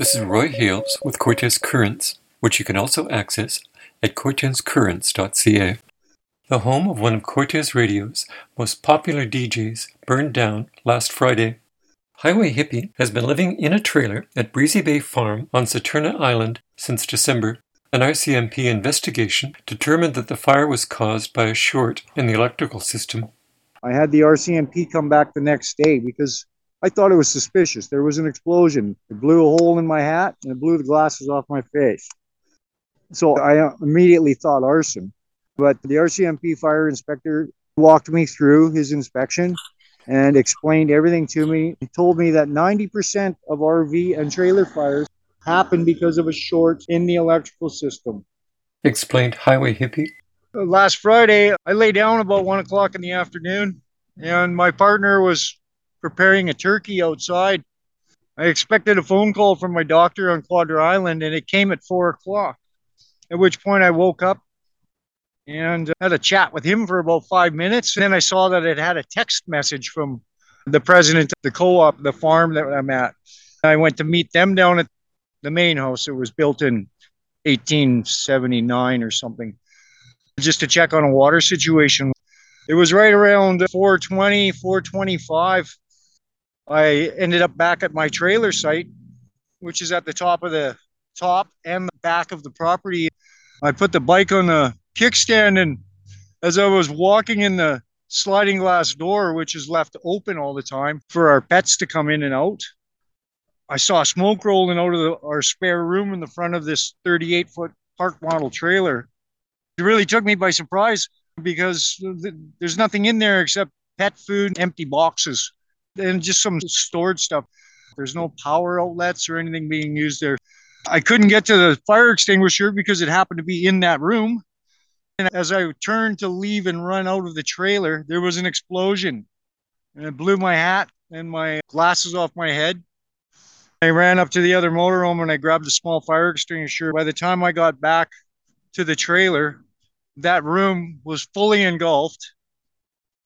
This is Roy Hales with Cortes Currents, which you can also access at cortescurrents.ca. The home of one of Cortes Radio's most popular DJs burned down last Friday. Highway Hippie has been living in a trailer at Breezy Bay Farm on Saturna Island since December. An RCMP investigation determined that the fire was caused by a short in the electrical system. I had the RCMP come back the next day because I thought it was suspicious. There was an explosion. It blew a hole in my hat and it blew the glasses off my face. So I immediately thought arson. But the RCMP fire inspector walked me through his inspection and explained everything to me. He told me that 90% of RV and trailer fires happen because of a short in the electrical system. Explained Highway Hippie. Last Friday, I lay down about one o'clock in the afternoon, and my partner was preparing a turkey outside. I expected a phone call from my doctor on Quadra Island, and it came at four o'clock. At which point, I woke up and had a chat with him for about five minutes. And then I saw that it had a text message from the president of the co op, the farm that I'm at. I went to meet them down at the main house. It was built in 1879 or something, just to check on a water situation. It was right around 420, 425. I ended up back at my trailer site, which is at the top of the top and the back of the property. I put the bike on the kickstand, and as I was walking in the sliding glass door, which is left open all the time for our pets to come in and out, I saw smoke rolling out of the, our spare room in the front of this 38 foot park model trailer. It really took me by surprise because th- there's nothing in there except pet food, empty boxes, and just some stored stuff. There's no power outlets or anything being used there. I couldn't get to the fire extinguisher because it happened to be in that room. And as I turned to leave and run out of the trailer, there was an explosion and it blew my hat and my glasses off my head. I ran up to the other motorhome and I grabbed a small fire extinguisher. By the time I got back to the trailer, that room was fully engulfed.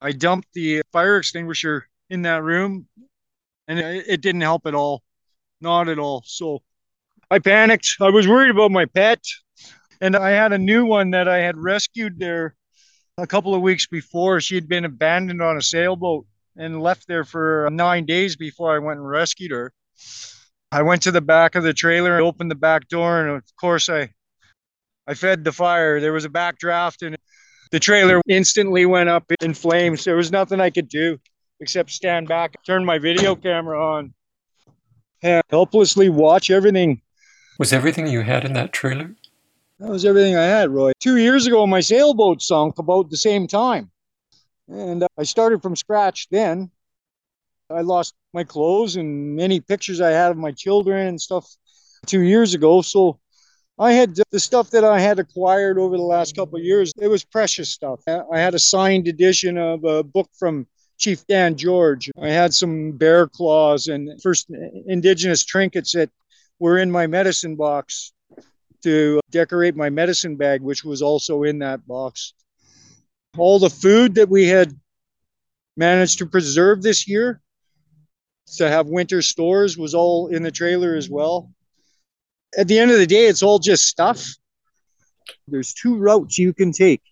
I dumped the fire extinguisher in that room and it, didn't help at all. Not at all. So I panicked. I was worried about my pet. And I had a new one that I had rescued there a couple of weeks before. She had been abandoned on a sailboat and left there for uh, nine days before I went and rescued her. I went to the back of the trailer, and opened the back door, and of course I I fed the fire. There was a backdraft and the trailer instantly went up in flames. There was nothing I could do except stand back, turn my video camera on, and helplessly watch everything. Was everything you had in that trailer? That was everything I had, Roy. Two years ago, my sailboat sunk about the same time. And uh, I started from scratch then. I lost my clothes and many pictures I had of my children and stuff two years ago. So I had the stuff that I had acquired over the last couple of years. It was precious stuff. I had a signed edition of a book from Chief Dan George. I had some bear claws and first indigenous trinkets that were in my medicine box to decorate my medicine bag, which was also in that box. All the food that we had managed to preserve this year to have winter stores was all in the trailer as well. At the end of the day, it's all just stuff. There's two routes you can take.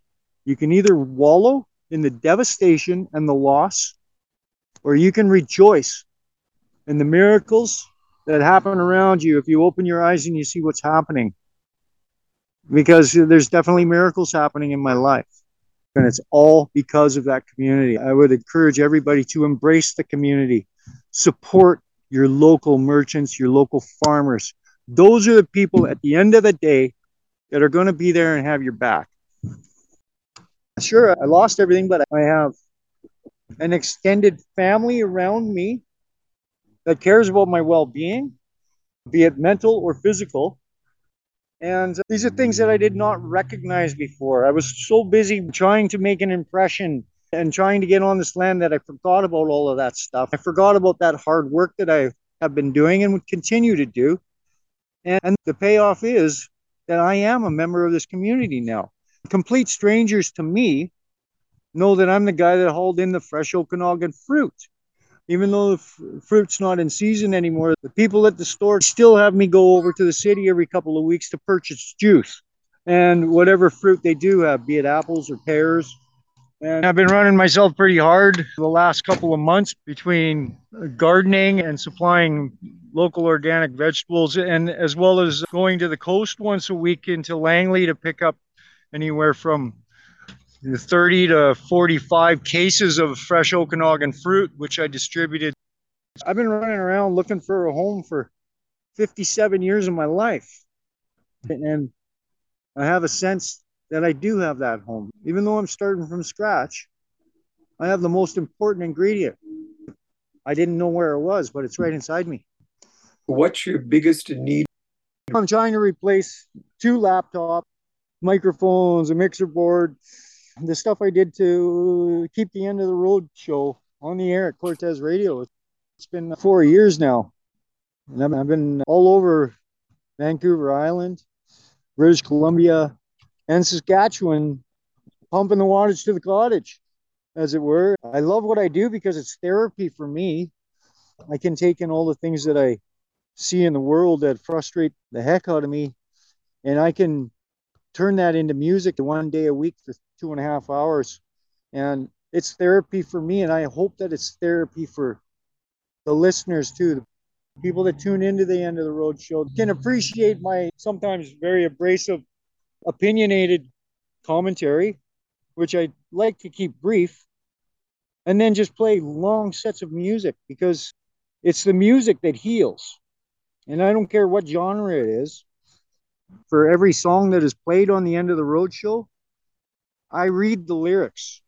You can either wallow in the devastation and the loss, or you can rejoice in the miracles that happen around you if you open your eyes and you see what's happening because there's definitely miracles happening in my life. And it's all because of that community. I would encourage everybody to embrace the community, support your local merchants, your local farmers. Those are the people at the end of the day that are going to be there and have your back. Sure, I lost everything, but I have an extended family around me that cares about my well being, be it mental or physical. And these are things that I did not recognize before. I was so busy trying to make an impression and trying to get on this land that I forgot about all of that stuff. I forgot about that hard work that I have been doing and would continue to do. And, and the payoff is that I am a member of this community now. Complete strangers to me know that I'm the guy that hauled in the fresh Okanagan fruit. even though the f- fruit's not in season anymore, the people at the store still have me go over to the city every couple of weeks to purchase juice and whatever fruit they do have, be it apples or pears. And I've been running myself pretty hard the last couple of months between gardening and supplying local organic vegetables, and as well as going to the coast once a week into Langley to pick up anywhere from 30 to 45 cases of fresh Okanagan fruit, which I distributed. I've been running around looking for a home for 57 years of my life. And I have a sense that I do have that home. Even though I'm starting from scratch, I have the most important ingredient. I didn't know where it was, but it's right inside me. What's your biggest need? I'm trying to replace two laptops, microphones, a mixer board, the stuff I did to keep the end of the road show on the air at Cortes Radio. It's been four years now. And I've been all over Vancouver Island, British Columbia, and Saskatchewan, pumping the wattage to the cottage, as it were. I love what I do because it's therapy for me. I can take in all the things that I see in the world that frustrate the heck out of me, and I can turn that into music one day a week for two and a half hours. And it's therapy for me, and I hope that it's therapy for the listeners too. The people that tune into the end of the road show can appreciate my sometimes very abrasive, opinionated commentary, which I like to keep brief, and then just play long sets of music because it's the music that heals. And I don't care what genre it is. For every song that is played on the end of the road show, I read the lyrics.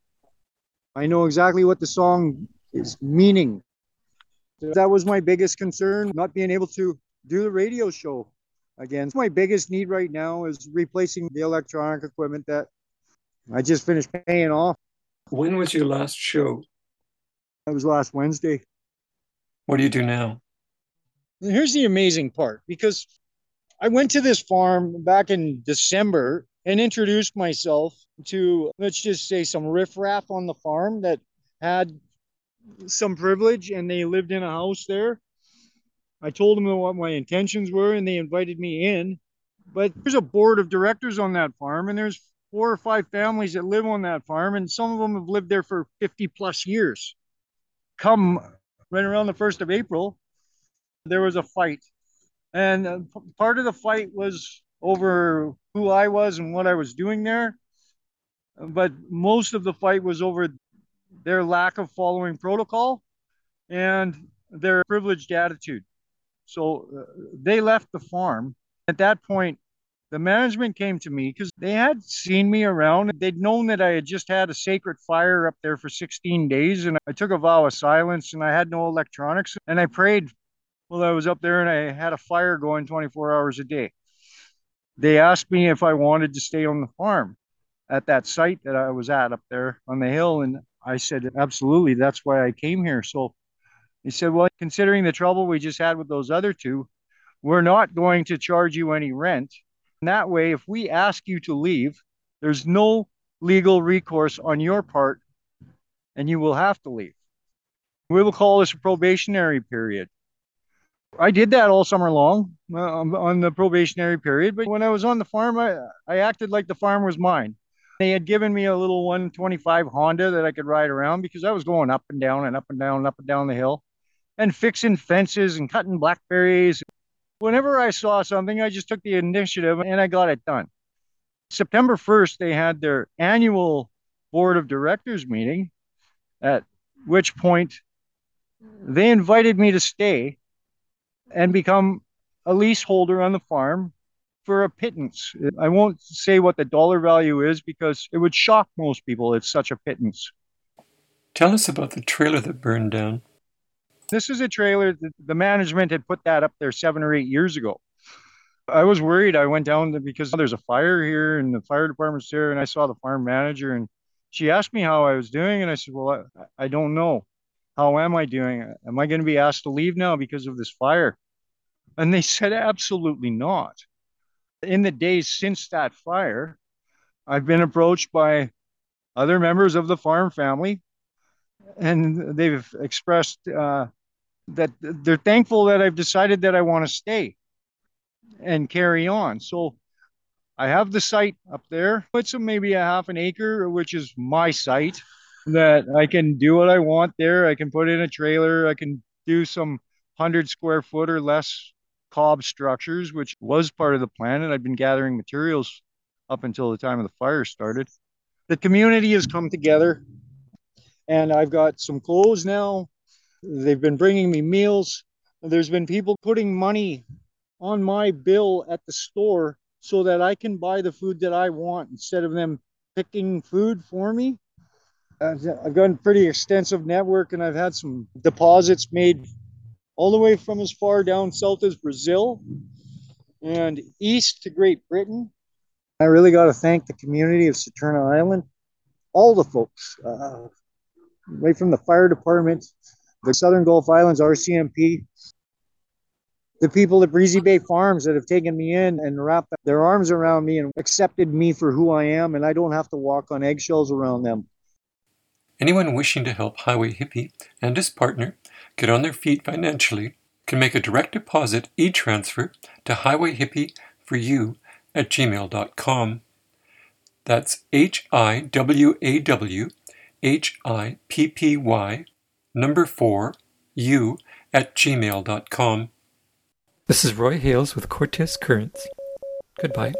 I know exactly what the song is meaning. That was my biggest concern, not being able to do the radio show again. My biggest need right now is replacing the electronic equipment that I just finished paying off. When was your last show? That was last Wednesday. What do you do now? Here's the amazing part because I went to this farm back in December and introduced myself to, let's just say, some riffraff on the farm that had some privilege and they lived in a house there. I told them what my intentions were and they invited me in. But there's a board of directors on that farm and there's four or five families that live on that farm and some of them have lived there for 50 plus years. Come right around the 1st of April, there was a fight. And uh, part of the fight was over who I was and what I was doing there. But most of the fight was over their lack of following protocol and their privileged attitude. So uh, they left the farm. At that point, the management came to me because they had seen me around. They'd known that I had just had a sacred fire up there for 16 days, and I took a vow of silence and I had no electronics. And I prayed while I was up there, and I had a fire going 24 hours a day. They asked me if I wanted to stay on the farm at that site that I was at up there on the hill, and I said, absolutely, that's why I came here. So he said, well, considering the trouble we just had with those other two, we're not going to charge you any rent. And that way, if we ask you to leave, there's no legal recourse on your part, and you will have to leave. We will call this a probationary period. I did that all summer long uh, on the probationary period. But when I was on the farm, I, I acted like the farm was mine. They had given me a little 125 Honda that I could ride around because I was going up and down and up and down and up and down the hill and fixing fences and cutting blackberries. Whenever I saw something, I just took the initiative and I got it done. September 1st, they had their annual board of directors meeting, at which point they invited me to stay and become a leaseholder on the farm for a pittance. I won't say what the dollar value is because it would shock most people. It's such a pittance. Tell us about the trailer that burned down. This is a trailer that the management had put that up there seven or eight years ago. I was worried. I went down because there's a fire here and the fire department's there, and I saw the farm manager and she asked me how I was doing, and I said, "Well, I, I don't know. How am I doing? Am I going to be asked to leave now because of this fire?" And they said, "Absolutely not." in the days since that fire, I've been approached by other members of the farm family and they've expressed uh, that they're thankful that I've decided that I want to stay and carry on. So I have the site up there. It's maybe a half an acre, which is my site that I can do what I want there. I can put in a trailer. I can do some hundred square foot or less cob structures, which was part of the plan. And I've been gathering materials up until the time of the fire started. The community has come together and I've got some clothes now. They've been bringing me meals. There's been people putting money on my bill at the store so that I can buy the food that I want instead of them picking food for me. I've got pretty extensive network and I've had some deposits made all the way from as far down south as Brazil and east to Great Britain. I really got to thank the community of Saturna Island, all the folks, uh, right from the fire department, the Southern Gulf Islands RCMP, the people at Breezy Bay Farms that have taken me in and wrapped their arms around me and accepted me for who I am, and I don't have to walk on eggshells around them. Anyone wishing to help Highway Hippie and his partner get on their feet financially can make a direct deposit e transfer to Highway Hippie for you at gmail.com. That's H I W A W H I P P Y number 4 u at gmail.com. This is Roy Hales with Cortes Currents. Goodbye.